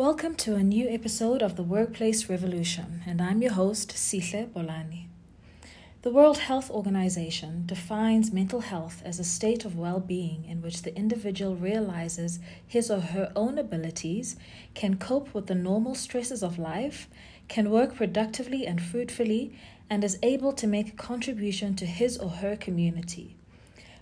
Welcome to a new episode of the Workplace Revolution, and I'm your host, Sihle Bolani. The World Health Organization defines mental health as a state of well being in which the individual realizes his or her own abilities, can cope with the normal stresses of life, can work productively and fruitfully, and is able to make a contribution to his or her community.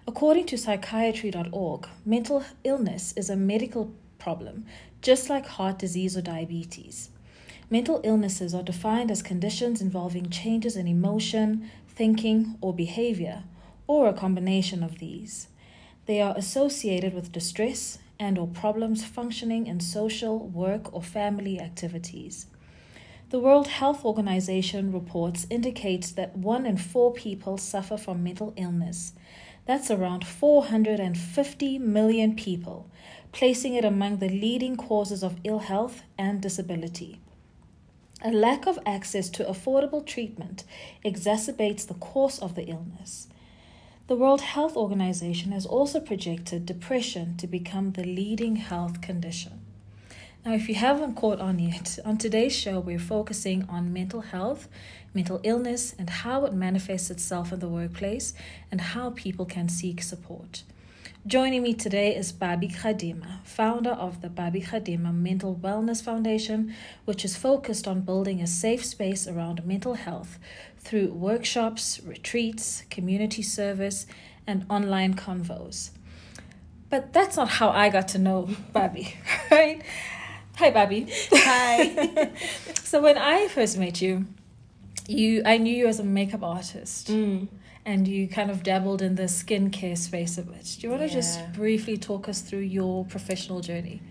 According to psychiatry.org, mental illness is a medical problem, just like heart disease or diabetes. Mental illnesses are defined as conditions involving changes in emotion, thinking, or behavior, or a combination of these. They are associated with distress and or problems functioning in social, work, or family activities. The World Health Organization reports indicates that 1 in 4 people suffer from mental illness. That's around 450 million people, placing it among the leading causes of ill health and disability. A lack of access to affordable treatment exacerbates the course of the illness. The World Health Organization has also projected depression to become the leading health condition. Now, if you haven't caught on yet, on today's show, we're focusing on mental health, mental illness, and how it manifests itself in the workplace and how people can seek support. Joining me today is Pabi Kgadima, founder of the Pabi Kgadima Mental Wellness Foundation, which is focused on building a safe space around mental health through workshops, retreats, community service, and online convos. But that's not how I got to know Pabi, right? Hi, Pabi. Hi. so when I first met you, you I knew you as a makeup artist. Mm. And you kind of dabbled in the skincare space a bit. Do you want to just briefly talk us through your professional journey?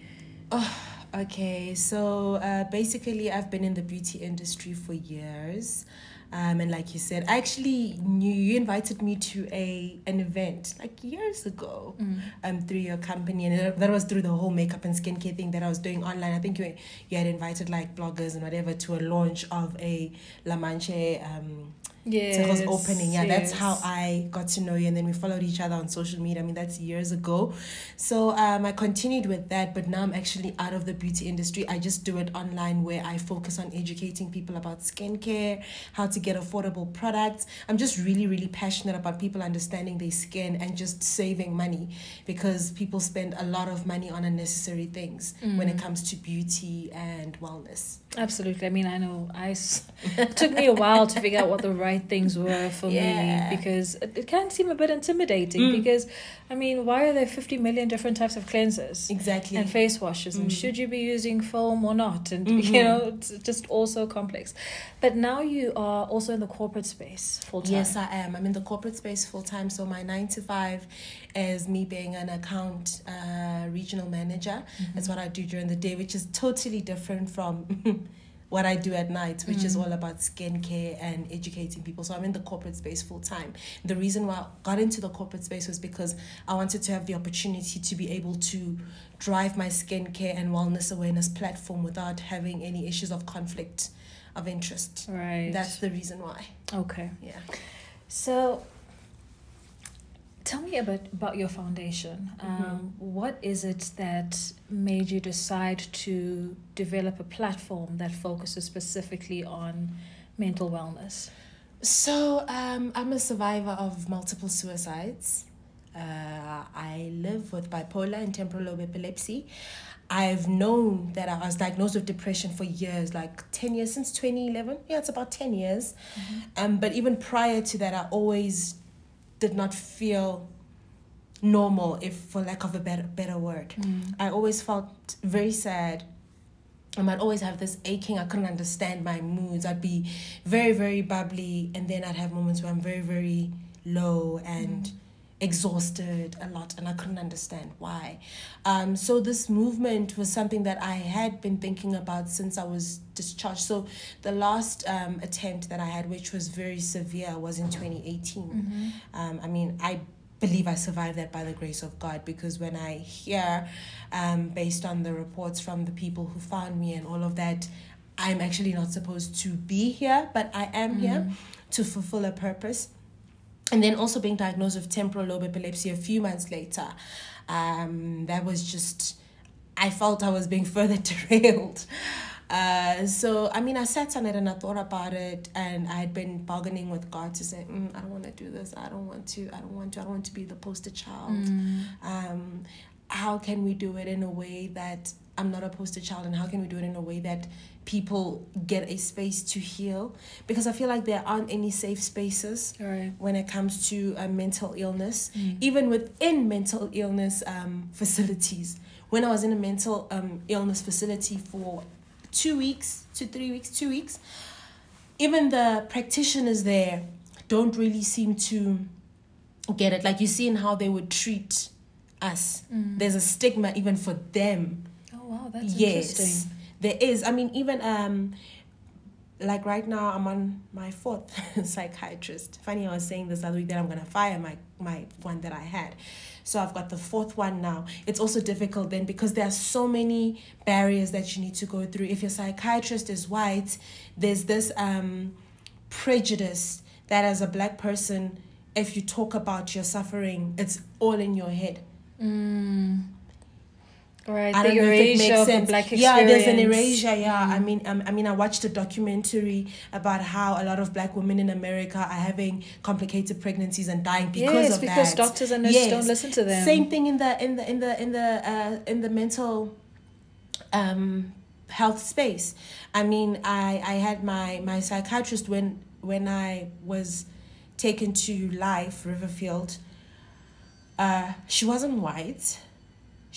Oh, okay. So uh, basically, I've been in the beauty industry for years. Um, and like you said, I actually knew you invited me to a an event like years ago um, through your company, and that was through the whole makeup and skincare thing that I was doing online. I think you you had invited like bloggers and whatever to a launch of a La Manche um, Yeah. Techo's opening. Yeah, that's how I got to know you, and then we followed each other on social media. I mean, that's years ago. So um, I continued with that, but now I'm actually out of the beauty industry. I just do it online, where I focus on educating people about skincare, how to get affordable products. I'm just really, really passionate about people understanding their skin and just saving money because people spend a lot of money on unnecessary things when it comes to beauty and wellness. Absolutely. I mean, I know I s- it took me a while to figure out what the right things were for Yeah. me because it, it can seem a bit intimidating Mm. because I mean, why are there 50 million different types of cleansers? Exactly. and face washes and Mm. should you be using foam or not and Mhm. you know it's just also complex but now you are also in the corporate space full time Yes, I am. I'm in the corporate space full time. So my nine to five is me being an account uh, regional manager. That's what I do during the day, which is totally different from what I do at night, which is Mm. all about skincare and educating people. So I'm in the corporate space full time. The reason why I got into the corporate space was because I wanted to have the opportunity to be able to drive my skincare and wellness awareness platform without having any issues of conflict of interest. right That's the reason why. okay Yeah. so tell me a bit about your foundation Mm-hmm. um, what is it that made you decide to develop a platform that focuses specifically on mental wellness So, um, I'm a survivor of multiple suicides. Uh, I live with bipolar and temporal lobe epilepsy. I've known that I was diagnosed with depression for years, like 10 years since 2011. Yeah, it's about 10 years. Um, but even prior to that, I always did not feel normal, if for lack of a better, better word. Hmm. I always felt very sad. I might always have this aching. I couldn't understand my moods. I'd be very, very bubbly, and then I'd have moments where I'm very, very low and hmm. Exhausted a lot, and I couldn't understand why. Um, so this movement was something that I had been thinking about since I was discharged. So the last um, attempt that I had, which was very severe, was in 2018. Um, I mean, I believe I survived that by the grace of God because when I hear, um, based on the reports from the people who found me and all of that, I'm actually not supposed to be here, but I am here to fulfill a purpose. And then also being diagnosed with temporal lobe epilepsy a few months later, um, that was just I felt I was being further derailed. Uh, so I mean, I sat on it and I thought about it, and I had been bargaining with God to say, mm, I don't want to do this. I don't want to. I don't want to. I don't want to be the poster child. Mm. Um, how can we do it in a way that I'm not a poster child, and how can we do it in a way that people get a space to heal? Because I feel like there aren't any safe spaces Right. when it comes to uh, mental illness, Mm. even within mental illness um, facilities. When I was in a mental um, illness facility for two weeks, to three weeks, two weeks, even the practitioners there don't really seem to get it. Like you see in how they would treat us. Mm. There's a stigma even for them Oh wow, that's yes interesting. There is i mean even um like right now i'm on my fourth psychiatrist. Funny i was saying this other week that i'm gonna fire my my one that i had. So i've got the fourth one now. It's also difficult then because there are so many barriers that you need to go through. If your psychiatrist is white there's this um prejudice that as a black person if you talk about your suffering it's all in your head. Mm. Right, I the don't know if it erasure makes of the sense. black Yeah, there's an erasure. Yeah, I Mm. mean, um, I mean, I watched a documentary about how a lot of black women in America are having complicated pregnancies and dying because yes, of because that. doctors and nurses Yes. don't listen to them. Same thing in the in the in the in the uh, in the mental um, health space. I mean, I I had my my psychiatrist when when I was taken to life Riverfield. Uh, she wasn't white.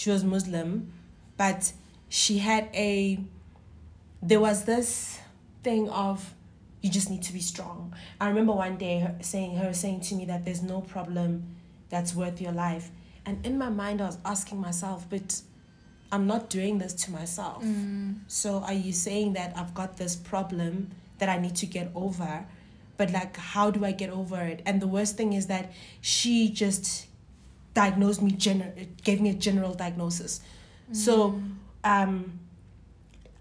She was Muslim, but she had a. There was this thing of you just need to be strong. I remember one day her saying her saying to me that there's no problem that's worth your life. And in my mind I was asking myself, but I'm not doing this to myself. Mm. So are you saying that I've got this problem that I need to get over? But like how do I get over it? And the worst thing is that she just diagnosed me gener- gave me a general diagnosis. So Mm. um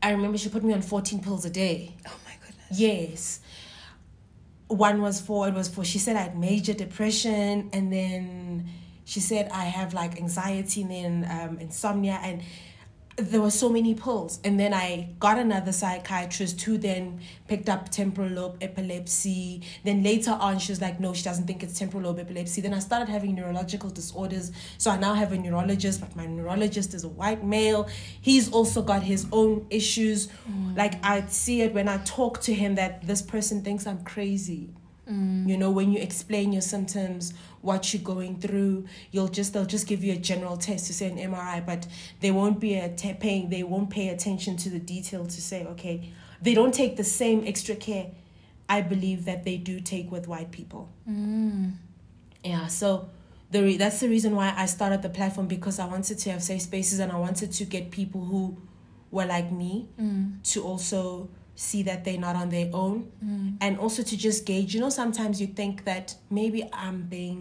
I remember she put me on 14 pills a day. Oh my goodness. Yes. One was for it was for she said I had major depression and then she said I have like anxiety and then um, insomnia and there were so many pills. And then I got another psychiatrist who then picked up temporal lobe epilepsy. Then later on she was like no she doesn't think it's temporal lobe epilepsy. Then I started having neurological disorders. So I now have a neurologist but my neurologist is a white male. He's also got his own issues. Oh like I see it when I talk to him that this person thinks I'm crazy Mm. you know when you explain your symptoms what you're going through you'll just they'll just give you a general test to say an mri but they won't be a paying they won't pay attention to the detail to say okay they don't take the same extra care i believe that they do take with white people Mm. yeah so the re- that's the reason why i started the platform because i wanted to have safe spaces and i wanted to get people who were like me Mm. to also see that they're not on their own Mm. and also to just gauge you know sometimes you think that maybe i'm being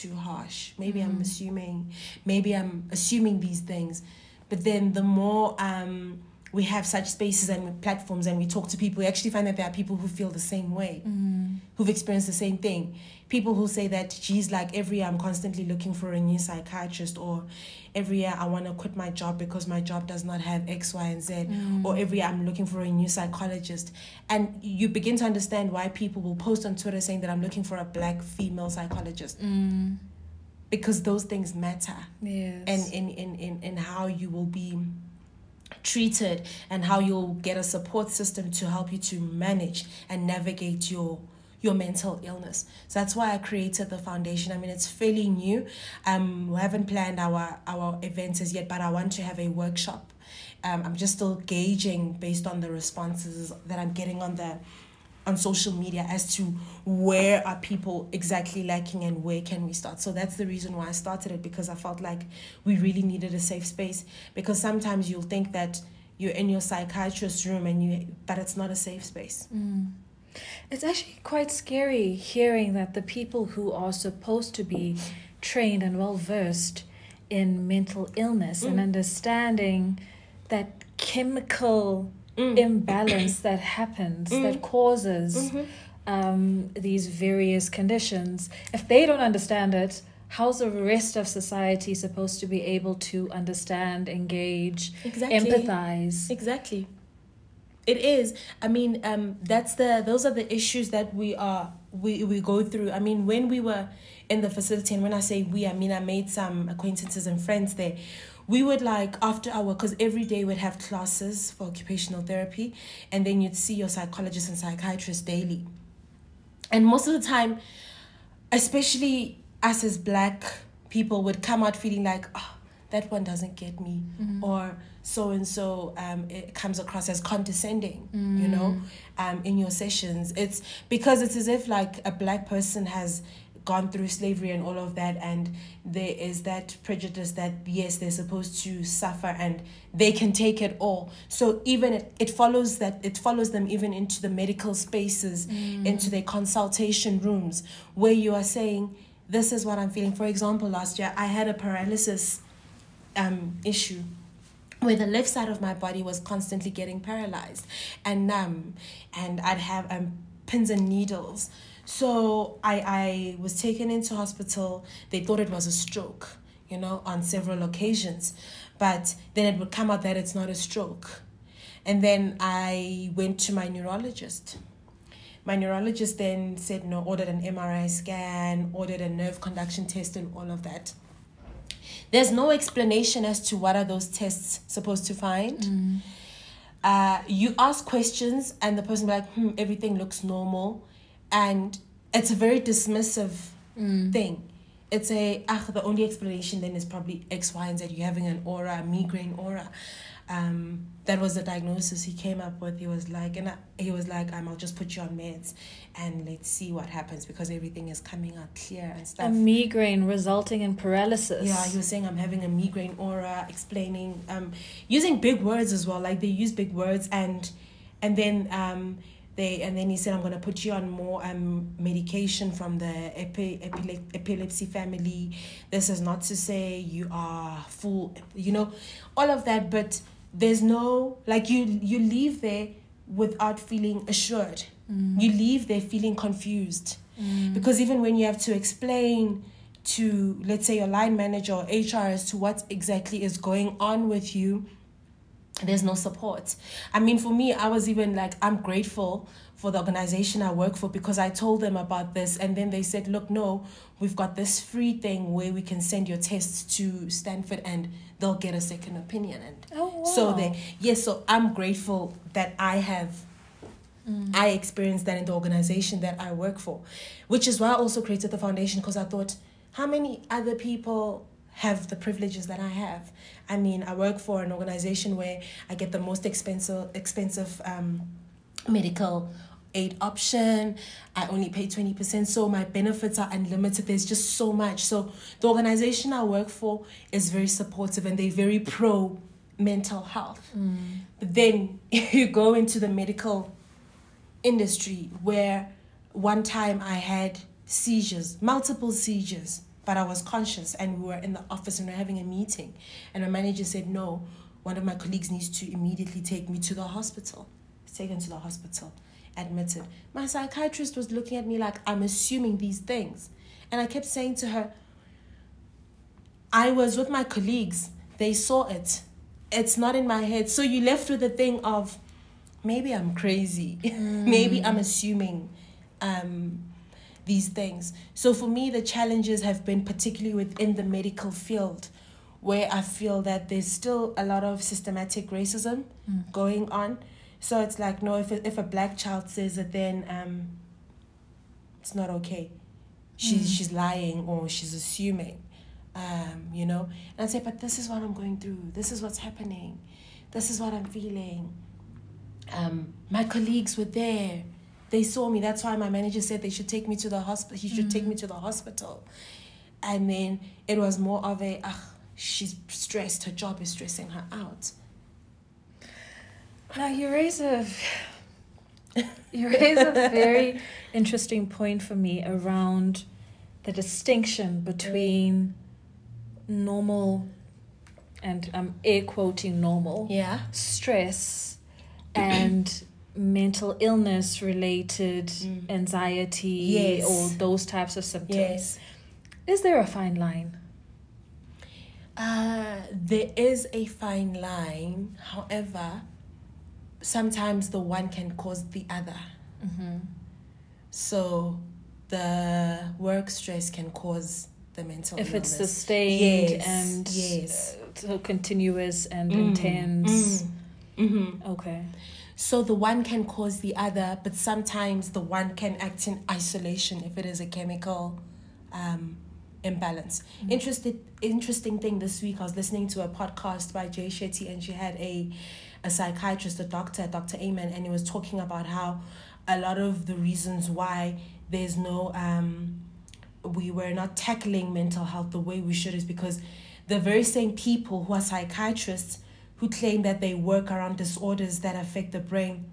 too harsh maybe i'm Mm. assuming maybe i'm assuming these things but then the more um we have such spaces and platforms and we talk to people we actually find that there are people who feel the same way Mm. who've experienced the same thing people who say that geez like every year i'm constantly looking for a new psychiatrist or every year i want to quit my job because my job does not have x y and z Mm. or every year I'm looking for a new psychologist. And you begin to understand why people will post on Twitter saying that I'm looking for a black female psychologist Mm. because those things matter Yes. and in, in, in, in how you will be treated and how you'll get a support system to help you to manage and navigate your your mental illness. So that's why I created the foundation. I mean, it's fairly new. Um, we haven't planned our our events as yet, but I want to have a workshop. Um, I'm just still gauging based on the responses that I'm getting on the on social media as to where are people exactly lacking and where can we start. So that's the reason why I started it because I felt like we really needed a safe space because sometimes you'll think that you're in your psychiatrist's room and you but it's not a safe space. Mm. It's actually quite scary hearing that the people who are supposed to be trained and well versed in mental illness and Mm. understanding that chemical Mm. imbalance that happens, that causes Mhm. um, these various conditions, if they don't understand it, how's the rest of society supposed to be able to understand, engage, Exactly. empathize? Exactly. It is. I mean, um, that's the those are the issues that we are we we go through. I mean, when we were in the facility, and when I say we, I mean I made some acquaintances and friends there. We would like after our because every day we'd have classes for occupational therapy, and then you'd see your psychologist and psychiatrist daily. And most of the time, especially us as black people would come out feeling like oh, that one doesn't get me or so and so um it comes across as condescending you know um in your sessions. It's because it's as if like a black person has gone through slavery and all of that and there is that prejudice that yes they're supposed to suffer and they can take it all. So even it, it follows that it follows them even into the medical spaces into their consultation rooms where you are saying this is what i'm feeling. For example last year i had a paralysis um issue where the left side of my body was constantly getting paralyzed and numb and i'd have um, pins and needles. So I, I was taken into hospital. They thought it was a stroke you know on several occasions but then it would come out that it's not a stroke. And then i went to my neurologist. My neurologist then said no ordered an mri scan ordered a nerve conduction test and all of that there's no explanation as to what are those tests supposed to find. Uh, you ask questions and the person be like hmm, everything looks normal. And it's a very dismissive thing. It's a ah, the only explanation then is probably x y and z. You're having an aura a migraine aura. Um, that was the diagnosis he came up with he was like and I, he was like um, i'll just put you on meds and let's see what happens because everything is coming out clear and stuff A migraine resulting in paralysis. yeah, he was saying I'm having a migraine aura, explaining, um, using big words as well. Like they use big words and, and then um, they and then he said I'm gonna put you on more um medication from the epi- epile- epilepsy family. This is not to say you are full, you know, all of that. But there's no like you you leave there without feeling assured. Mm. You leave there feeling confused. Mm. Because even when you have to explain to let's say your line manager or HR as to what exactly is going on with you there's no support. I mean, for me, I was even like, I'm grateful for the organization I work for because I told them about this, and then they said, Look, no, we've got this free thing where we can send your tests to Stanford and they'll get a second opinion. And Oh, wow. so they, yes, so I'm grateful that I have. Mm. I experienced that in the organization that I work for, which is why I also created the foundation because I thought, how many other people have the privileges that I have? I mean, I work for an organization where I get the most expensive expensive um, medical aid option. I only pay 20%, so my benefits are unlimited. There's just so much. So the organization I work for is very supportive and they're very pro mental health. But then you go into the medical industry where one time I had seizures, multiple seizures, but I was conscious and we were in the office and we are having a meeting. And my manager said, No, one of my colleagues needs to immediately take me to the hospital. Taken to the hospital, admitted. My psychiatrist was looking at me like I'm assuming these things. And I kept saying to her, I was with my colleagues, they saw it. It's not in my head. So you left with the thing of maybe I'm crazy. maybe I'm assuming um, these things. So for me, the challenges have been particularly within the medical field, where I feel that there's still a lot of systematic racism going on. So it's like, no, if, if a black child says it, then um, it's not okay. She's, she's lying or she's assuming, um, you know. And I say, but this is what I'm going through. This is what's happening. This is what I'm feeling um, my colleagues were there. They saw me. That's why my manager said they should take me to the hospital. He should take me to the hospital. And then it was more of a, ah, she's stressed. Her job is stressing her out. Now you raise a you raise a very interesting point for me around the distinction between normal and I'm air quoting normal Yeah. stress and mental illness related Mm. anxiety Yes. or those types of symptoms. Yes. Is there a fine line? Uh, there is a fine line. However, sometimes the one can cause the other. Mm-hmm. So the work stress can cause the mental If it's illness. sustained Yes, and yes. uh, so continuous and Mm, intense. mm, mhm. Okay. So the one can cause the other, but sometimes the one can act in isolation if it is a chemical um, imbalance. Mm. Interested, interesting thing this week, I was listening to a podcast by Jay Shetty, and she had a a psychiatrist, a doctor, Dr. Amen, and he was talking about how a lot of the reasons why there's no um, we were not tackling mental health the way we should is because the very same people who are psychiatrists who claim that they work around disorders that affect the brain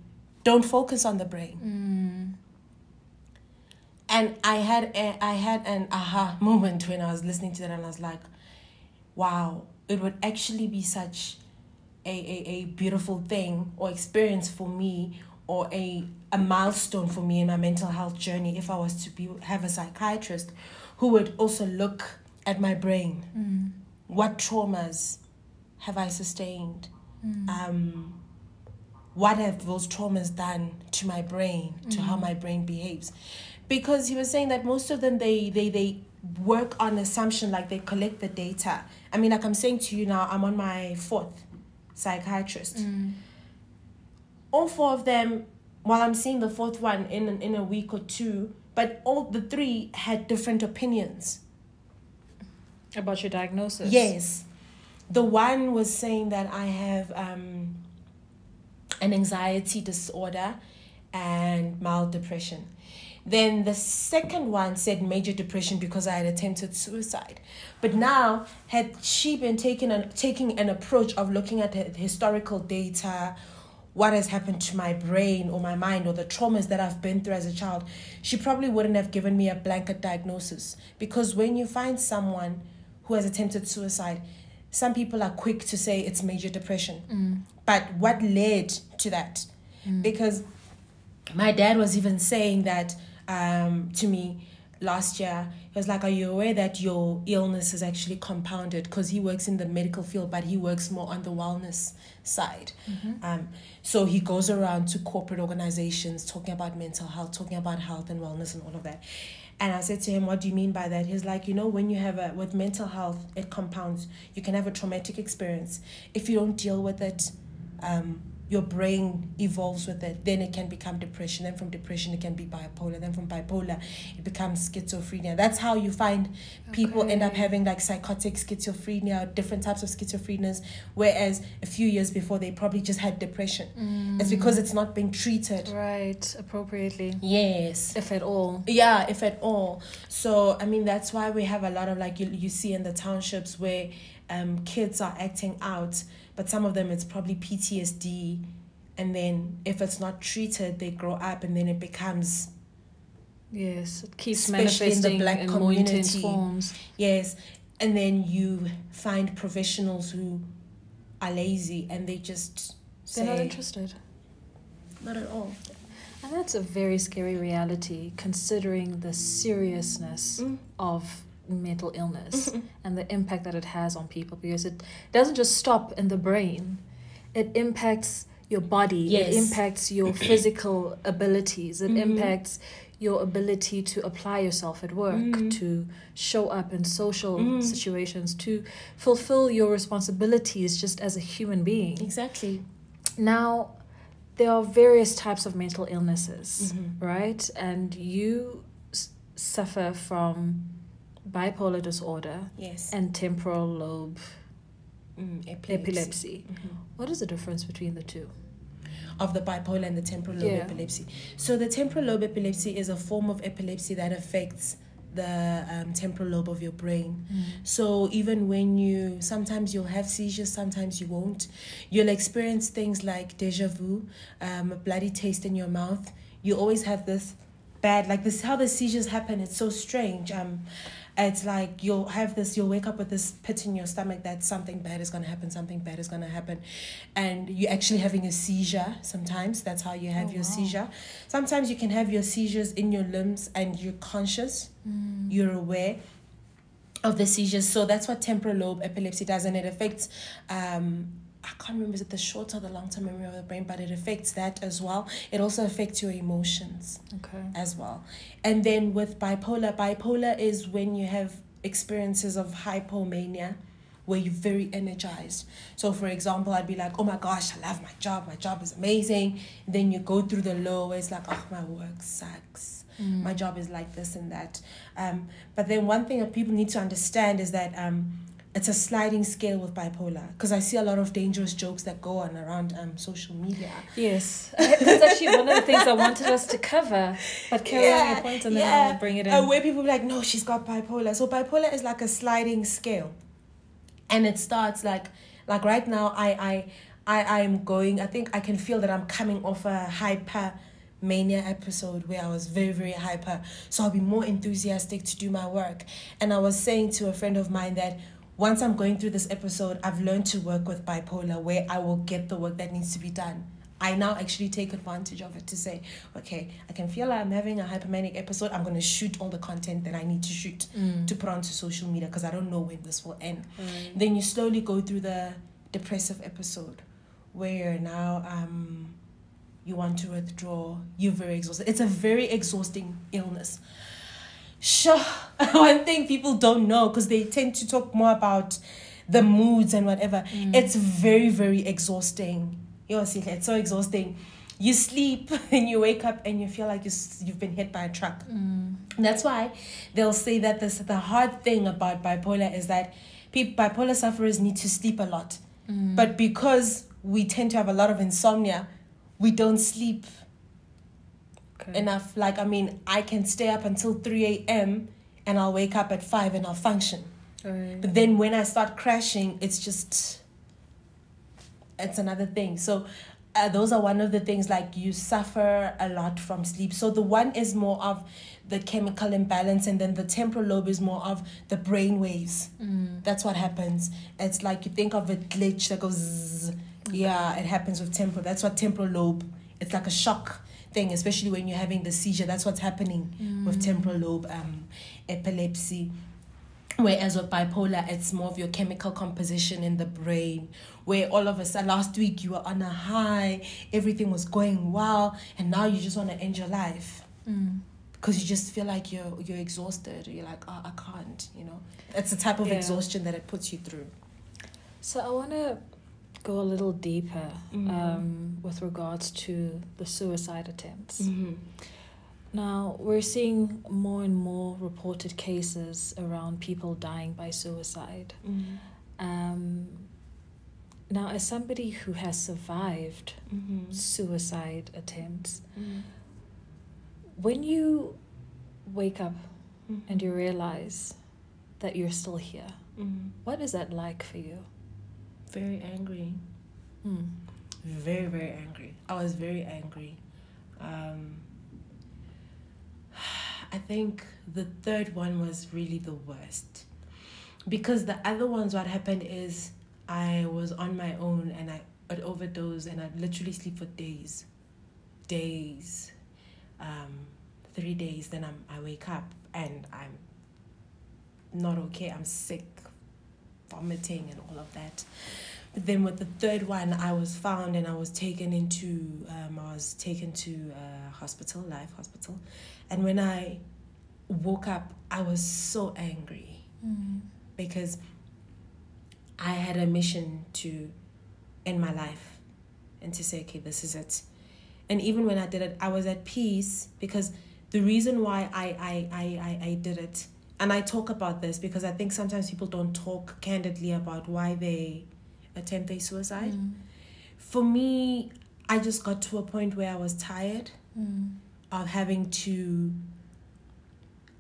don't focus on the brain. Mm. And I had a, I had an aha moment when I was listening to that and I was like, wow, it would actually be such a, a, a beautiful thing or experience for me or a, a milestone for me in my mental health journey if I was to be have a psychiatrist who would also look at my brain. Mm. What traumas have I sustained? Mm. um, what have those traumas done to my brain, to how Mhm. my brain behaves? Because he was saying that most of them they they they work on assumption, like they collect the data. I mean, like I'm saying to you now, I'm on my fourth psychiatrist. Mm. All four of them, while I'm seeing the fourth one in in a week or two, but all the three had different opinions. About your diagnosis? Yes. The one was saying that I have um, an anxiety disorder and mild depression. Then the second one said major depression because I had attempted suicide. But now, had she been taking an, taking an approach of looking at historical data, what has happened to my brain or my mind or the traumas that I've been through as a child, she probably wouldn't have given me a blanket diagnosis. Because when you find someone who has attempted suicide, some people are quick to say it's major depression. Mm. But what led to that? Mm. Because my dad was even saying that um, to me last year. He was like, Are you aware that your illness is actually compounded? Because he works in the medical field, but he works more on the wellness side. Mhm. Um, so he goes around to corporate organizations talking about mental health, talking about health and wellness and all of that. And I said to him, What do you mean by that? He's like, You know, when you have a, with mental health, it compounds. You can have a traumatic experience. If you don't deal with it, um, your brain evolves with it. Then it can become depression. Then from depression, it can be bipolar. Then from bipolar, it becomes schizophrenia. That's how you find people end up having like psychotic schizophrenia, different types of schizophrenias, whereas a few years before, they probably just had depression. It's because it's not being treated. Right, appropriately. Yes. If at all. Yeah, if at all. So I mean that's why we have a lot of like you you see in the townships where um kids are acting out, but some of them it's probably PTSD and then if it's not treated they grow up and then it becomes Yes, it keeps Especially in the black in community. forms. yes and then you find professionals who are lazy and they just They're not interested. not at all. And that's a very scary reality considering the seriousness Mm. of mental illness and the impact that it has on people because it doesn't just stop in the brain, it impacts your body, Yes. it impacts your physical abilities, it Mhm. impacts your ability to apply yourself at work, Mhm. to show up in social Mm. situations, to fulfill your responsibilities just as a human being. Exactly. Now, there are various types of mental illnesses, Mhm. right? And you s- suffer from bipolar disorder Yes. and temporal lobe Mm, epilepsy. Mhm. What is the difference between the two? of the bipolar and the temporal lobe Yeah. epilepsy. So the temporal lobe epilepsy is a form of epilepsy that affects the um, temporal lobe of your brain. So even when you sometimes you'll have seizures, sometimes you won't. You'll experience things like deja vu, um, a bloody taste in your mouth. You always have this bad like this how the seizures happen. It's so strange. Um, it's like you'll have this you'll wake up with this pit in your stomach that something bad is going to happen something bad is going to happen and you're actually having a seizure sometimes that's how you have Oh, your wow. seizure sometimes you can have your seizures in your limbs and you're conscious Mm. you're aware of the seizures. So that's what temporal lobe epilepsy does, and it affects. Um, I can't remember is it the short or the long term memory of the brain, but it affects that as well. It also affects your emotions Okay. as well. And then with bipolar, bipolar is when you have experiences of hypomania where you're very energized. So for example, I'd be like, oh my gosh, I love my job, my job is amazing. then you go through the low it's like, oh my work sucks. My job is like this and that. Um, but then one thing that people need to understand is that um, it's a sliding scale with bipolar because I see a lot of dangerous jokes that go on around um, social media. Yes, that's actually one of the things I wanted us to cover. But carry on your point, and then I'll bring it in. Uh, where people be like, no, she's got bipolar. So bipolar is like a sliding scale, and it starts like, like right now, I, I, I, I am going. I think I can feel that I'm coming off a hyper mania episode where I was very very hyper. So I'll be more enthusiastic to do my work. And I was saying to a friend of mine that once I'm going through this episode, I've learned to work with bipolar where I will get the work that needs to be done. I now actually take advantage of it to say, okay, I can feel I'm having a hypomanic episode. I'm going to shoot all the content that I need to shoot Mm. to put onto social media because I don't know when this will end. Right. Then you slowly go through the depressive episode where now um, you want to withdraw. You're very exhausted. It's a very exhausting illness. Sure. One thing people don't know because they tend to talk more about the moods and whatever. Mm. It's very, very exhausting. Yo, see, it's so exhausting. You sleep and you wake up and you feel like you, you've been hit by a truck. Mm. That's why they'll say that this the hard thing about bipolar is that people bipolar sufferers need to sleep a lot. Mm. But because we tend to have a lot of insomnia, we don't sleep Okay. enough. Like I mean, I can stay up until 3 a.m. and I'll wake up at 5 and I'll function. Right. But then when I start crashing, it's just it's another thing. So uh, those are one of the things like you suffer a lot from sleep. So the one is more of the chemical imbalance, and then the temporal lobe is more of the brain waves. Mm. That's what happens. It's like you think of a glitch that goes. zzz. Yeah, it happens with temporal. That's what temporal lobe. It's like a shock thing, especially when you're having the seizure. That's what's happening with temporal lobe um, epilepsy. Whereas with bipolar, it's more of your chemical composition in the brain, where all of a sudden last week you were on a high, everything was going well, and now you just want to end your life Mm. because you just feel like you're you're exhausted. You're like, oh, I can't. You know, it's the type of Yeah. exhaustion that it puts you through. So I want to go a little deeper Mhm. um, with regards to the suicide attempts. Mm-hmm. Now, we're seeing more and more reported cases around people dying by suicide. Mm-hmm. Um, now, as somebody who has survived Mm-hmm. suicide attempts, when you wake up and you realize that you're still here, Mm-hmm. what is that like for you? Very angry, Mm. very very angry. I was very angry. Um, I think the third one was really the worst because the other ones what happened is I was on my own and I overdose and I'd literally sleep for days, days, um, three days. Then I'm I wake up and I'm not okay. I'm sick, vomiting and all of that. But then with the third one, I was found and I was taken into um, I was taken to a hospital, life hospital, and when I woke up, I was so angry Mm. because I had a mission to end my life and to say, okay, this is it. And even when I did it, I was at peace because the reason why I, I, I, I, I did it, and I talk about this because I think sometimes people don't talk candidly about why they attempt their suicide. Mm. For me, I just got to a point where I was tired Mm. of having to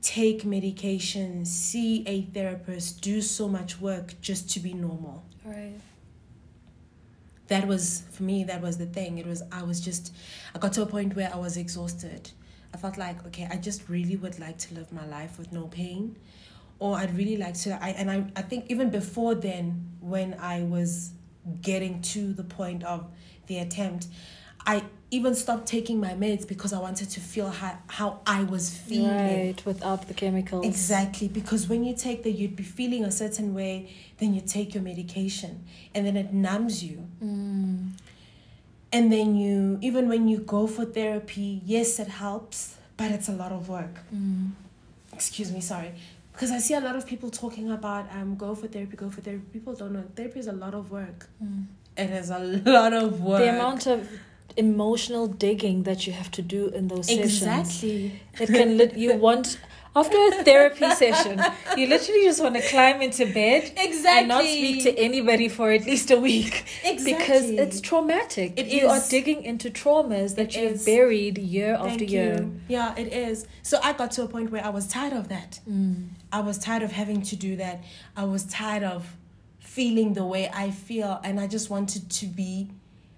take medication, see a therapist, do so much work just to be normal. Right. That was for me that was the thing. It was I was just I got to a point where I was exhausted. I felt like okay, I just really would like to live my life with no pain. Or I'd really like to I and I, I think even before then when I was getting to the point of the attempt, I even stopped taking my meds because I wanted to feel how, how I was feeling. Right, without the chemicals. Exactly, because when you take the, you'd be feeling a certain way, then you take your medication, and then it numbs you. Mm. And then you, even when you go for therapy, yes, it helps, but it's a lot of work. Mm. Excuse me, sorry. Because I see a lot of people talking about um go for therapy, go for therapy. People don't know therapy is a lot of work. Mm. It is a lot of work. The amount of emotional digging that you have to do in those sessions. exactly. It can lit you want after a therapy session, you literally just want to climb into bed Exactly. and not speak to anybody for at least a week. Exactly. Because it's traumatic. It you are digging into traumas that It you've is. buried year after year. you. Yeah, it is. So I got to a point where I was tired of that. Mm. I was tired of having to do that. I was tired of feeling the way I feel, and I just wanted to be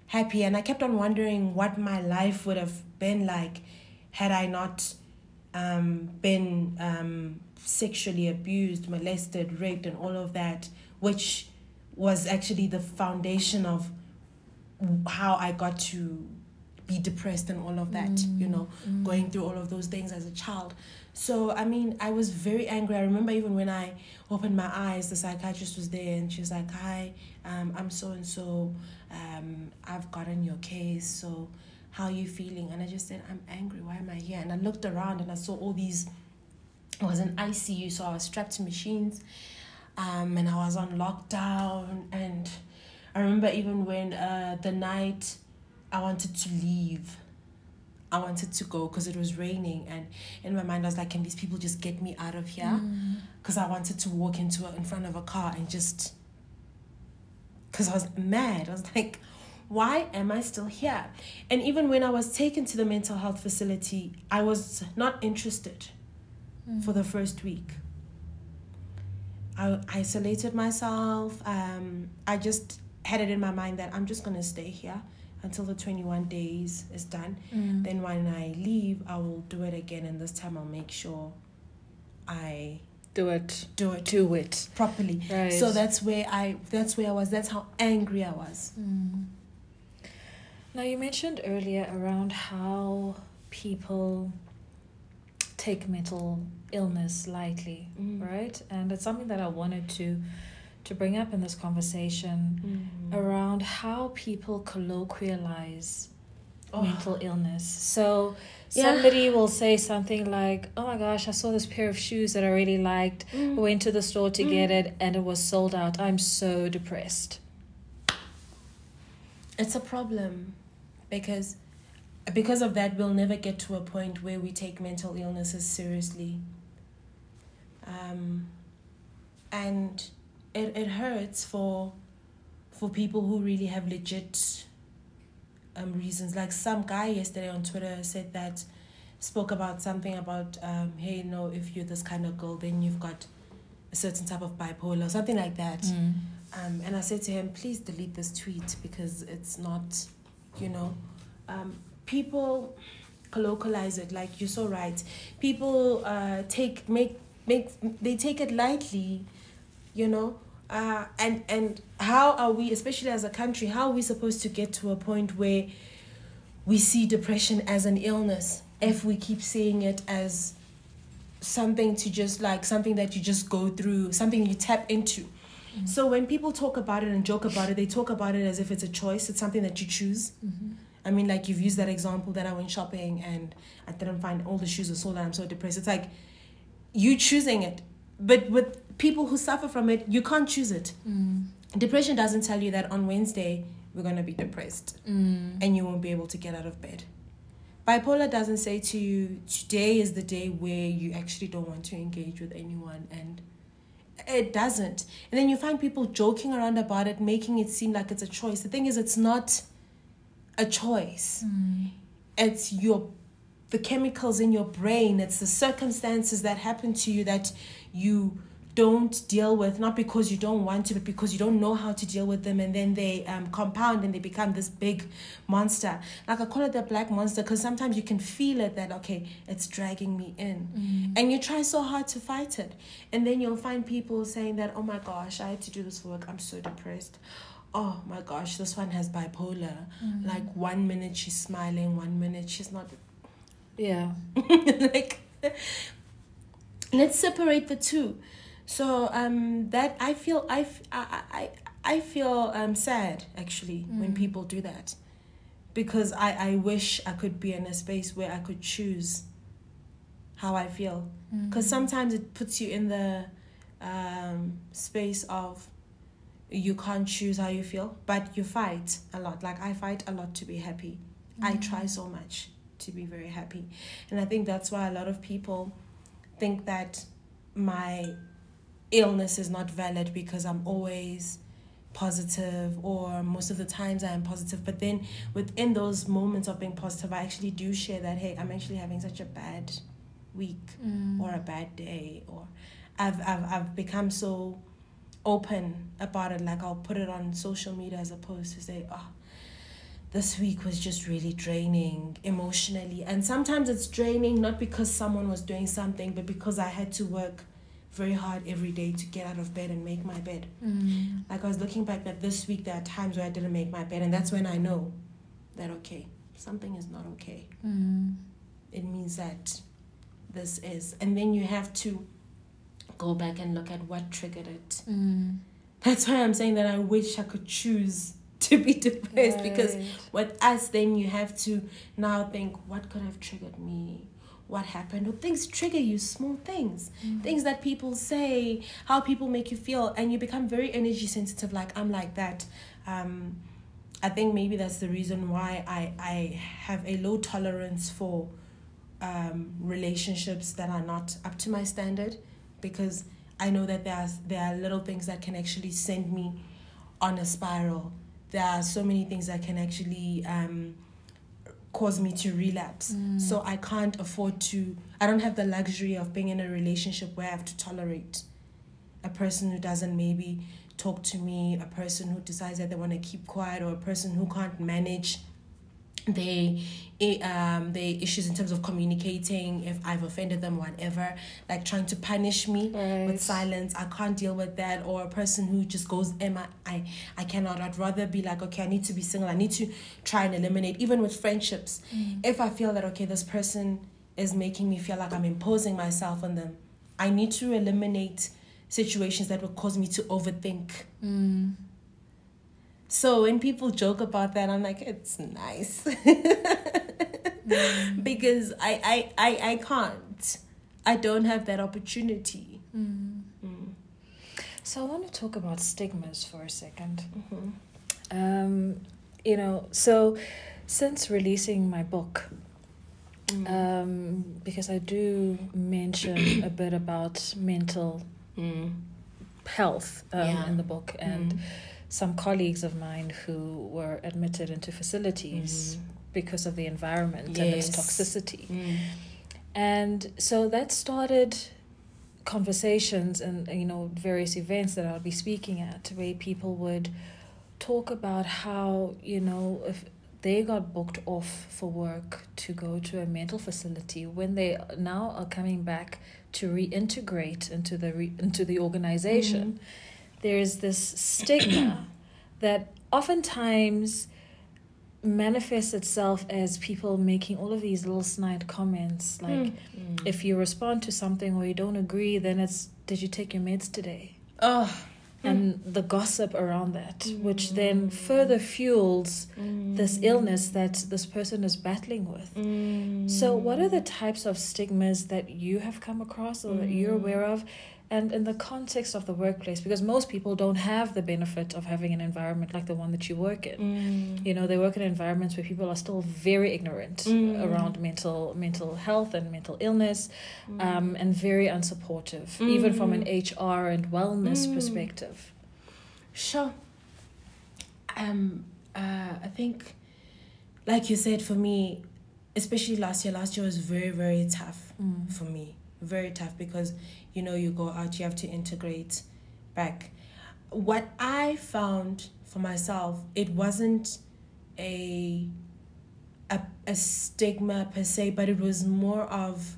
happy. And I kept on wondering what my life would have been like had I not um, been um, sexually abused, molested, raped, and all of that, which was actually the foundation of how I got to be depressed and all of that, you know, going through all of those things as a child. So, I mean, I was very angry. I remember even when I opened my eyes, the psychiatrist was there and she was like, Hi, um, I'm so and so. Um, I've gotten your case. So, how are you feeling? And I just said, I'm angry. Why am I here? And I looked around and I saw all these. I was in ICU, so I was strapped to machines. Um, and I was on lockdown. And I remember even when uh, the night I wanted to leave. I wanted to go because it was raining, and in my mind I was like, "Can these people just get me out of here?" Because I wanted to walk into a, in front of a car and just, because I was mad. I was like, "Why am I still here?" And even when I was taken to the mental health facility, I was not interested for the first week. I isolated myself. Um, I just had it in my mind that I'm just gonna stay here until the 21 days is done. Mm. Then when I leave, I will do it again, and this time I'll make sure I Do it. do it Do it. properly. Right. So that's where I. That's where I was. That's how angry I was. Mm. Now, you mentioned earlier around how people take mental illness lightly, Mm. right? And it's something that I wanted to to bring up in this conversation Mm. around how people colloquialize Oh. mental illness. So Yeah. somebody will say something like, "Oh my gosh, I saw this pair of shoes that I really liked. Mm. Went to the store to Mm. get it, and it was sold out. I'm so depressed." It's a problem because because of that we'll never get to a point where we take mental illnesses seriously. Um, and it, it hurts for for people who really have legit um, reasons. Like some guy yesterday on Twitter said that spoke about something about um, hey you know, if you're this kind of girl then you've got a certain type of bipolar or something like that. Mm. Um, and I said to him, please delete this tweet because it's not, you know, um, people colloquialize it like you're so right. People uh, take make make they take it lightly, you know. Uh, and and how are we, especially as a country, how are we supposed to get to a point where we see depression as an illness if we keep seeing it as something to just like something that you just go through, something you tap into. So when people talk about it and joke about it, they talk about it as if it's a choice. It's something that you choose. Mm-hmm. I mean, like you've used that example that I went shopping and I didn't find all the shoes were sold out. I'm so depressed. It's like you choosing it, but with people who suffer from it, you can't choose it. Mm. Depression doesn't tell you that on Wednesday we're gonna be depressed Mm. and you won't be able to get out of bed. Bipolar doesn't say to you today is the day where you actually don't want to engage with anyone and it doesn't. And then you find people joking around about it, making it seem like it's a choice. The thing is it's not a choice. Mm. It's your the chemicals in your brain, it's the circumstances that happen to you that you don't deal with not because you don't want to but because you don't know how to deal with them and then they um, compound and they become this big monster like i call it the black monster because sometimes you can feel it that okay it's dragging me in Mm. and you try so hard to fight it and then you'll find people saying that oh my gosh i had to do this work i'm so depressed oh my gosh, this one has bipolar. Mm. Like one minute she's smiling, one minute she's not. Yeah. like, let's separate the two. So um, that I feel I I I, I feel um sad actually when Mm. people do that, because I I wish I could be in a space where I could choose. How I feel, because Mm. sometimes it puts you in the um, space of you can't choose how you feel, but you fight a lot. Like I fight a lot to be happy. I Mm. try so much to be very happy. And I think that's why a lot of people think that my illness is not valid because I'm always positive or most of the times I am positive. But then within those moments of being positive, I actually do share that, hey, I'm actually having such a bad week Mm. or a bad day or I've I've I've become so open about it like I'll put it on social media as opposed to say oh this week was just really draining emotionally and sometimes it's draining not because someone was doing something but because I had to work very hard every day to get out of bed and make my bed Mm. like I was looking back that this week there are times where I didn't make my bed and that's when I know that okay something is not okay Mm. it means that this is and then you have to go back and look at what triggered it Mm. that's why i'm saying that i wish i could choose to be depressed because with us then you have to now think what could have triggered me what happened. Or things trigger you small things. Mm. things that people say how people make you feel and you become very energy sensitive like i'm like that. Um, i think maybe that's the reason why i, I have a low tolerance for um, relationships that are not up to my standard because i know that there are, there are little things that can actually send me on a spiral. There are so many things that can actually um, cause me to relapse Mm. so I can't afford to, I don't have the luxury of being in a relationship where I have to tolerate a person who doesn't maybe talk to me, a person who decides that they want to keep quiet, or a person who can't manage their, eh, um, their issues in terms of communicating, if I've offended them, whatever, like trying to punish me Right. with silence. I can't deal with that. Or a person who just goes, Emma, I, I cannot. I'd rather be like, okay, I need to be single. I need to try and eliminate, even with friendships. Mm. If I feel that, okay, this person is making me feel like I'm imposing myself on them, I need to eliminate situations that will cause me to overthink. Mm. So when people joke about that, I'm like, it's nice. Mm. because I, I, I, I can't. I don't have that opportunity. Mm. Mm. So I want to talk about stigmas for a second. Mhm. Um, you know, so since releasing my book, Mm. um, because I do mention a bit about mental Mm. health um, Yeah. in the book, and Mm. Some colleagues of mine who were admitted into facilities Mm. because of the environment and its toxicity. Mm. And so that started conversations and you know various events that I'll be speaking at where people would talk about how you know if they got booked off for work to go to a mental facility when they now are coming back to reintegrate into the re- into the organization there's this stigma that oftentimes manifests itself as people making all of these little snide comments like Mm. if you respond to something or you don't agree then it's did you take your meds today oh, and the gossip around that which Mm. then further fuels this Mm. illness that this person is battling with Mm. so what are the types of stigmas that you have come across or that you're Mm. aware of and in the context of the workplace because most people don't have the benefit of having an environment like the one that you work in Mm. you know they work in environments where people are still very ignorant Mm. around mental mental health and mental illness Mm. um, and very unsupportive even from an Mm. hr and wellness Mm. perspective Sure. Um, uh, I think, like you said, for me, especially last year, last year was very, very tough mm. for me. Very tough because, you know, you go out, you have to integrate back. What I found for myself, it wasn't a, a, a stigma per se, but it was more of,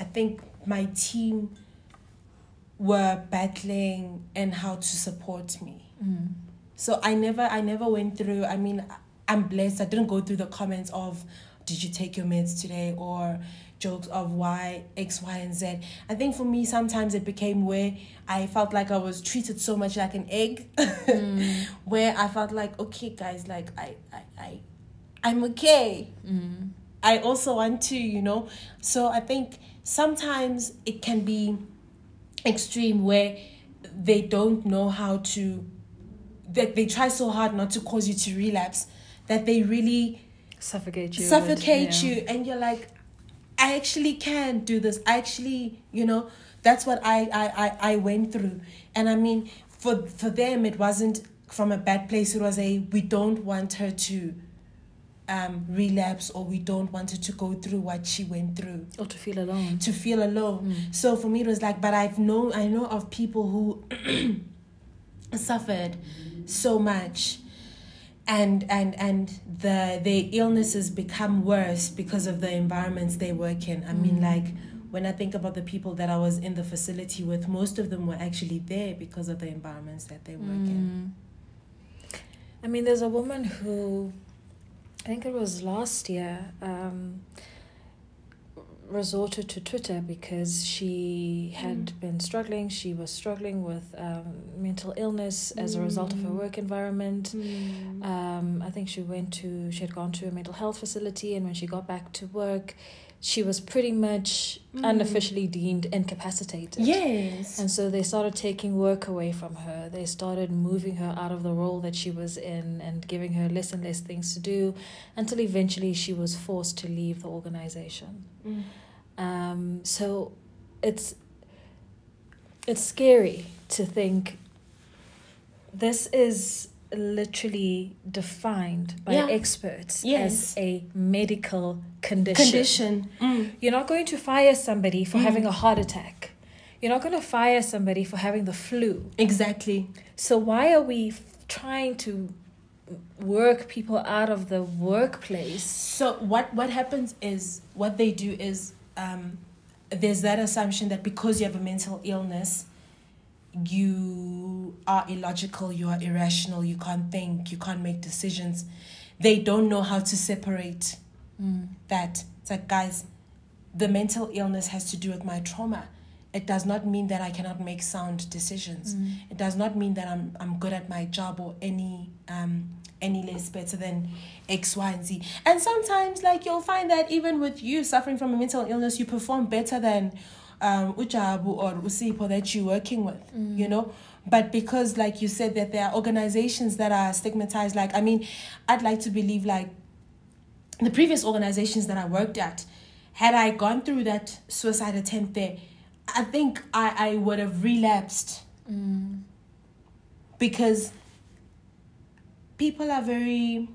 I think my team were battling and how to support me Mm. So I never I never went through. I mean, I'm blessed. I didn't go through the comments of, "Did you take your meds today?" or jokes of why X, Y, and Z. I think for me, sometimes it became where I felt like I was treated so much like an egg, mm. where I felt like, okay, guys, like I, I, I I'm okay. Mm. I also want to, you know. So I think sometimes it can be extreme where they don't know how to that they try so hard not to cause you to relapse that they really suffocate you suffocate yeah. you and you're like i actually can do this. I actually you know that's what I, I i i went through. And i mean for for them it wasn't from a bad place. It was a we don't want her to um, relapse or we don't want her to go through what she went through. Or to feel alone. To feel alone. Mm. so for me it was like but i've known i know of people who suffered so much and and and the the illnesses become worse because of the environments they work in i mm. mean like when i think about the people that i was in the facility with most of them were actually there because of the environments that they work mm. in i mean there's a woman who i think it was last year um, resorted to Twitter because she had mm. been struggling. She was struggling with um, mental illness as a result of her mm. work environment. Mm. Um, I think she went to, she had gone to a mental health facility, and when she got back to work, she was pretty much mm. unofficially deemed incapacitated. Yes. And so they started taking work away from her. They started moving her out of the role that she was in and giving her less and less things to do until eventually she was forced to leave the organization. Um, so it's it's scary to think this is literally defined by yeah. experts yes. as a medical condition. Condition. Mm. You're not going to fire somebody for mm. having a heart attack. You're not going to fire somebody for having the flu. Exactly. So why are we f- trying to work people out of the workplace? So what what happens is what they do is um, there's that assumption that because you have a mental illness, you are illogical, you are irrational, you can't think, you can't make decisions. They don't know how to separate mm. that. It's like, guys, the mental illness has to do with my trauma. It does not mean that I cannot make sound decisions. Mm. It does not mean that I'm I'm good at my job or any um any less better than X, Y, and Z. And sometimes, like, you'll find that even with you suffering from a mental illness, you perform better than um, Ujabu or Usipo that you're working with, mm. you know? But because, like you said, that there are organizations that are stigmatized, like, I mean, I'd like to believe, like, the previous organizations that I worked at, had I gone through that suicide attempt there, I think I, I would have relapsed. Mm. Because people are very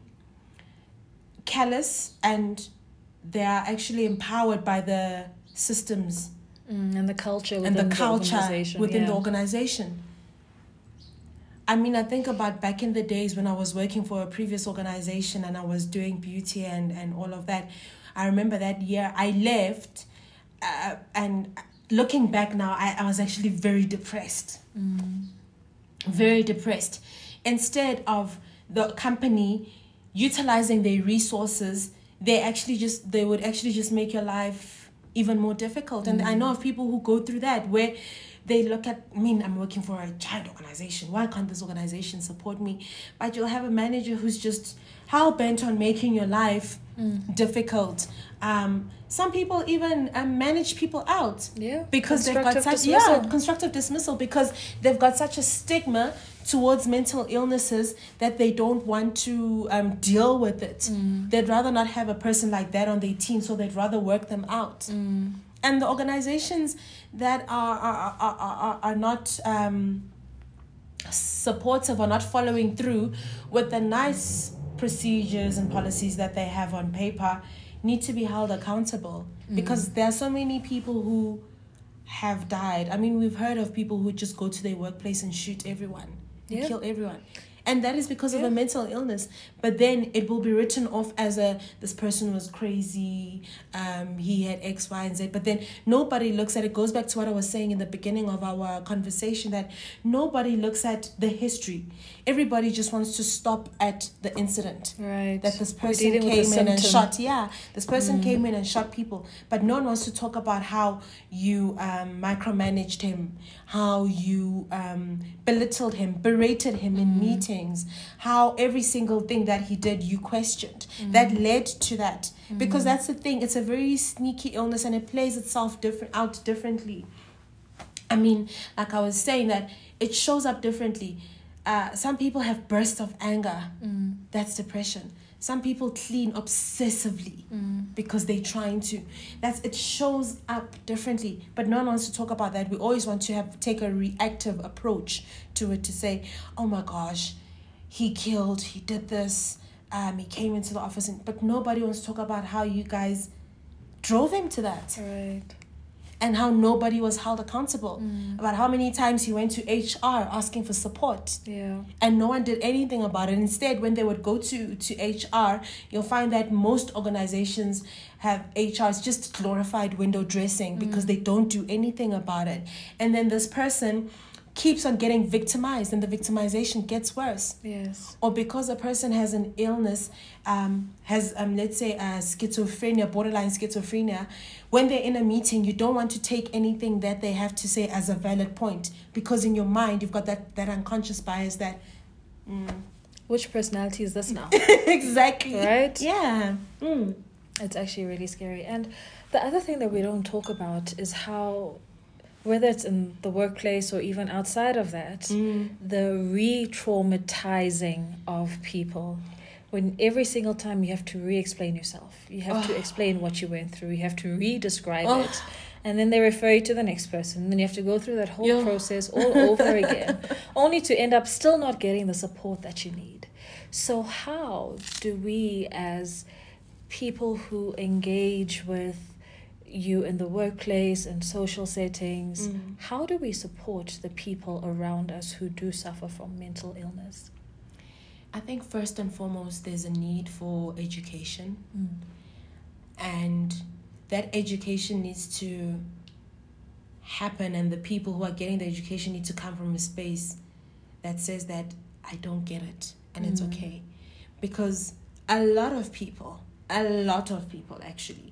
callous and they are actually empowered by the systems mm, and the culture and the culture the within yeah. the organization. I mean, I think about back in the days when I was working for a previous organization and I was doing beauty and, and all of that. I remember that year I left, uh, and looking back now, I, I was actually very depressed. Mm. Very depressed. Instead of the company utilizing their resources they actually just they would actually just make your life even more difficult and mm-hmm. i know of people who go through that where they look at I mean I'm working for a giant organization why can't this organization support me but you'll have a manager who's just how bent on making your life mm. difficult um, some people even um, manage people out yeah because they've got such dismissal. yeah constructive dismissal because they've got such a stigma towards mental illnesses that they don't want to um, deal with it mm. they'd rather not have a person like that on their team so they'd rather work them out mm. and the organizations that are are, are, are, are not um, supportive or not following through with the nice procedures and policies that they have on paper need to be held accountable mm. because there are so many people who have died. I mean, we've heard of people who just go to their workplace and shoot everyone, yeah. kill everyone. and that is because of a mental illness but then it will be written off as a this person was crazy um he had x y and z but then nobody looks at it goes back to what i was saying in the beginning of our conversation that nobody looks at the history everybody just wants to stop at the incident. Right. that this person dealing with the came in and shot yeah. This person came in and shot people. But no one wants to talk about how you um, micromanaged him how you um, belittled him berated him in meetings how every single thing that he did you questioned. That led to that. Because that's the thing it's a very sneaky illness and it plays itself different out differently. I mean, like I was saying, that it shows up differently. Uh, some people have bursts of anger. Mm. That's depression. Some people clean obsessively Mm. because they're trying to. That's it shows up differently. But no one wants to talk about that. We always want to have take a reactive approach to it to say, "Oh my gosh, he killed. He did this. Um, he came into the office." And, but nobody wants to talk about how you guys drove him to that Right. And how nobody was held accountable Mm. about how many times he went to HR asking for support Yeah. and no one did anything about it. Instead, when they would go to, to HR, you'll find that most organizations have HRs just glorified window dressing because they don't do anything about it. And then this person keeps on getting victimized and the victimization gets worse Yes. or because a person has an illness, um, has um, let's say uh, schizophrenia, borderline schizophrenia, when they're in a meeting, you don't want to take anything that they have to say as a valid point because in your mind you've got that that unconscious bias that. Mm. Which personality is this now? exactly. Right? Yeah. Mm. It's actually really scary. And the other thing that we don't talk about is how, whether it's in the workplace or even outside of that, Mm. the re traumatizing of people. When every single time you have to re explain yourself, you have to Oh. explain what you went through, you have to re describe Oh. it. And then they refer you to the next person. And then you have to go through that whole Yeah. process all over again, only to end up still not getting the support that you need. So, how do we, as people who engage with you in the workplace and social settings, Mm. how do we support the people around us who do suffer from mental illness? I think first and foremost, there's a need for education. Mm. and that education needs to happen and the people who are getting the education need to come from a space that says that i don't get it and it's Mm. okay because a lot of people a lot of people actually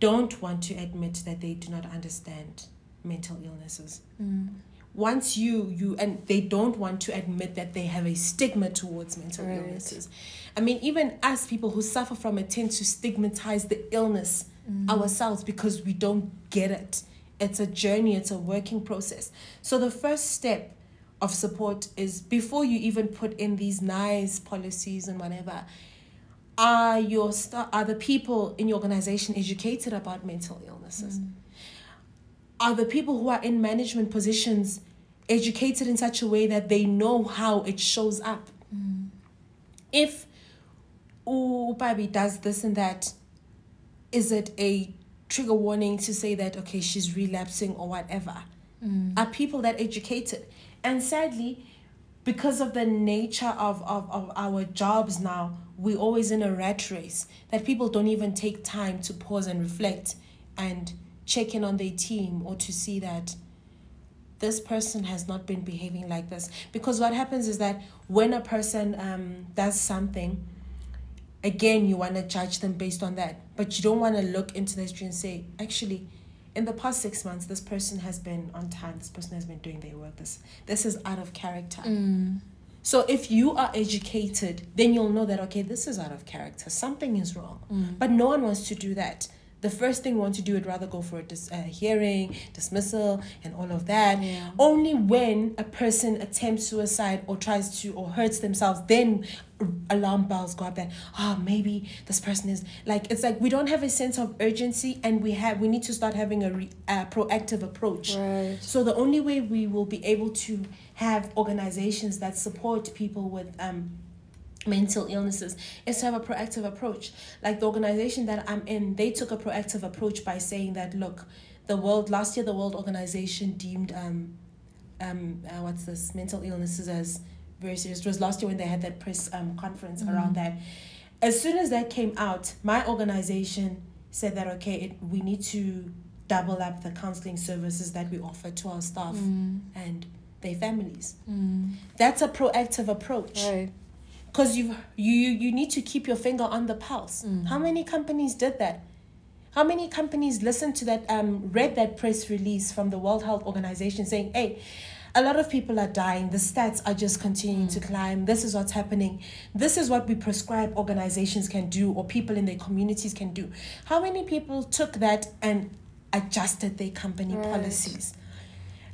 don't want to admit that they do not understand mental illnesses Mm. once you you and they don't want to admit that they have a stigma towards mental Right. illnesses i mean even us people who suffer from it tend to stigmatize the illness Mm. ourselves because we don't get it it's a journey it's a working process so the first step of support is before you even put in these nice policies and whatever are your sta- are the people in your organization educated about mental illnesses Mm. are the people who are in management positions educated in such a way that they know how it shows up Mm. if Upabi does this and that, is it a trigger warning to say that okay she's relapsing or whatever? Mm. Are people that educated? And sadly, because of the nature of, of, of our jobs now, we're always in a rat race that people don't even take time to pause and reflect and check in on their team or to see that this person has not been behaving like this. Because what happens is that when a person um, does something, again, you want to judge them based on that. But you don't want to look into the history and say, actually, in the past six months, this person has been on time. This person has been doing their work. This this is out of character. Mm. So if you are educated, then you'll know that okay, this is out of character. Something is wrong. Mm. But no one wants to do that. The first thing we want to do would rather go for a dis- uh, hearing, dismissal, and all of that. Yeah. Only when a person attempts suicide or tries to or hurts themselves, then alarm bells go up that ah maybe this person is like it's like we don't have a sense of urgency and we have we need to start having a re, uh, proactive approach. Right. So the only way we will be able to have organizations that support people with um, mental illnesses is to have a proactive approach. Like the organization that I'm in, they took a proactive approach by saying that look, the world last year the World Organization deemed um, um, uh, what's this mental illnesses as very serious. It was last year when they had that press um, conference Mm. around that. As soon as that came out, my organization said that okay, it, we need to double up the counseling services that we offer to our staff Mm. and their families. Mm. That's a proactive approach Right. Because you you you need to keep your finger on the pulse. Mm. How many companies did that? How many companies listened to that? Um, read that press release from the World Health Organization saying, "Hey, a lot of people are dying. The stats are just continuing to climb. This is what's happening. This is what we prescribe organizations can do, or people in their communities can do." How many people took that and adjusted their company Right. policies?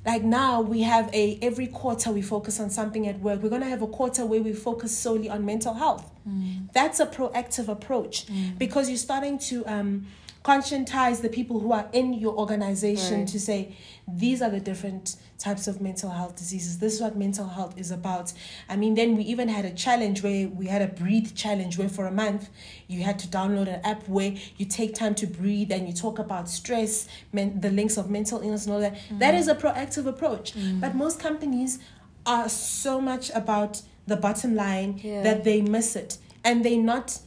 Like now we have a every quarter we focus on something at work we're going to have a quarter where we focus solely on mental health Mm. that's a proactive approach Mm. because you're starting to um conscientize the people who are in your organization Right. to say these are the different types of mental health diseases this is what mental health is about i mean then we even had a challenge where we had a breathe challenge where for a month you had to download an app where you take time to breathe and you talk about stress men- the links of mental illness and all that that is a proactive approach Mm. but most companies are so much about the bottom line Yeah. that they miss it and they're not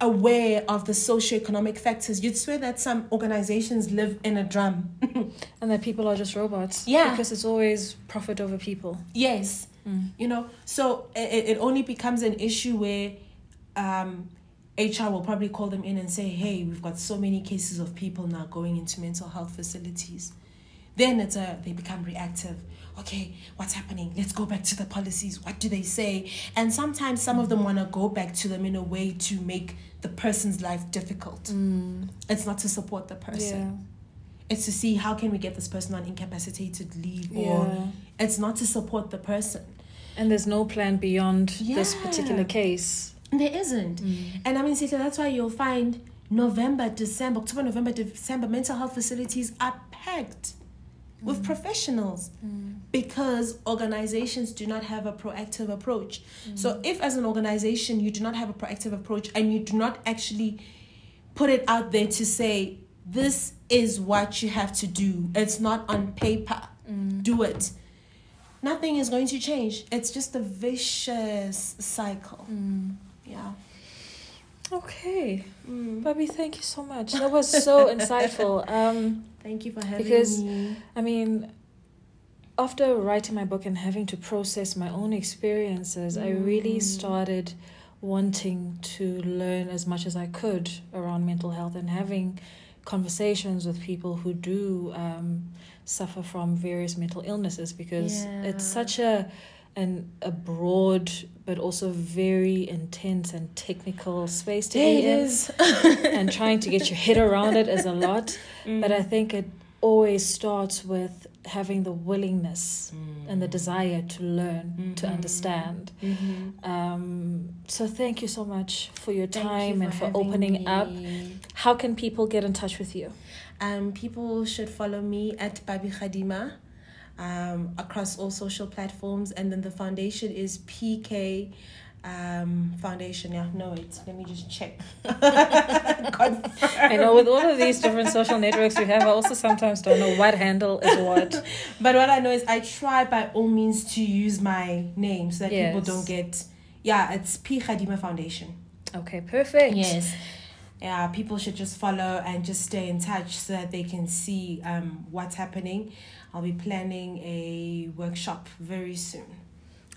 aware of the socioeconomic factors. You'd swear that some organizations live in a drum. And that people are just robots. Yeah. Because it's always profit over people. yes. Mm. You know, so it, it only becomes an issue where um, HR will probably call them in and say, hey, we've got so many cases of people now going into mental health facilities. Then it's a, they become reactive. Okay, what's happening? Let's go back to the policies. What do they say? And sometimes some of them want to go back to them in a way to make the person's life difficult. Mm. It's not to support the person. Yeah. It's to see how can we get this person on incapacitated leave or Yeah. it's not to support the person. And there's no plan beyond this particular case. There isn't. Mm. And I mean, Sita, that's why you'll find November, December, October, November, December, mental health facilities are packed with professionals because organizations do not have a proactive approach. So, if as an organization you do not have a proactive approach and you do not actually put it out there to say, this is what you have to do, it's not on paper, do it. Nothing is going to change. It's just a vicious cycle. Mm. Yeah. Okay. Mm. Pabi, thank you so much. That was so insightful. Um, Thank you for having Because- me. Because, I mean, after writing my book and having to process my own experiences, I really Mm. started wanting to learn as much as I could around mental health and having conversations with people who do um, suffer from various mental illnesses because it's such a an a broad but also very intense and technical space to be in is. and trying to get your head around it is a lot but Mm. I think it always starts with having the willingness and the desire to learn, to Mhm. understand. Mhm. Um, so thank you so much for your Thank you time and for having opening up. How can people get in touch with you? Um, people should follow me at Pabi Kgadima um, across all social platforms. And then the foundation is PK um, Foundation. Yeah, no, wait, let me just check. I know with all of these different social networks we have, I also sometimes don't know what handle is what. But what I know is I try by all means to use my name so that people don't get. Yeah, it's P Kgadima Foundation. Okay, perfect. Yes. Yeah, people should just follow and just stay in touch so that they can see um, what's happening. I'll be planning a workshop very soon.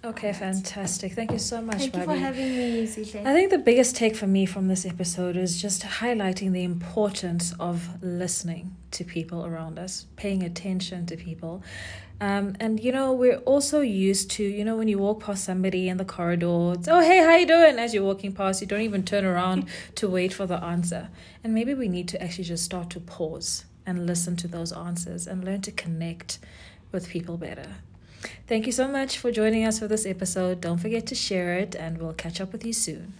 Okay, fantastic. Thank you so much, Thank you for having me, Sihle. I think the biggest take for me from this episode is just highlighting the importance of listening to people around us, paying attention to people. Um, and you know, we're also used to, you know, when you walk past somebody in the corridor, it's, oh hey, how you doing? As you're walking past, you don't even turn around to wait for the answer. And maybe we need to actually just start to pause and listen to those answers and learn to connect with people better. Thank you so much for joining us for this episode. Don't forget to share it, and we'll catch up with you soon.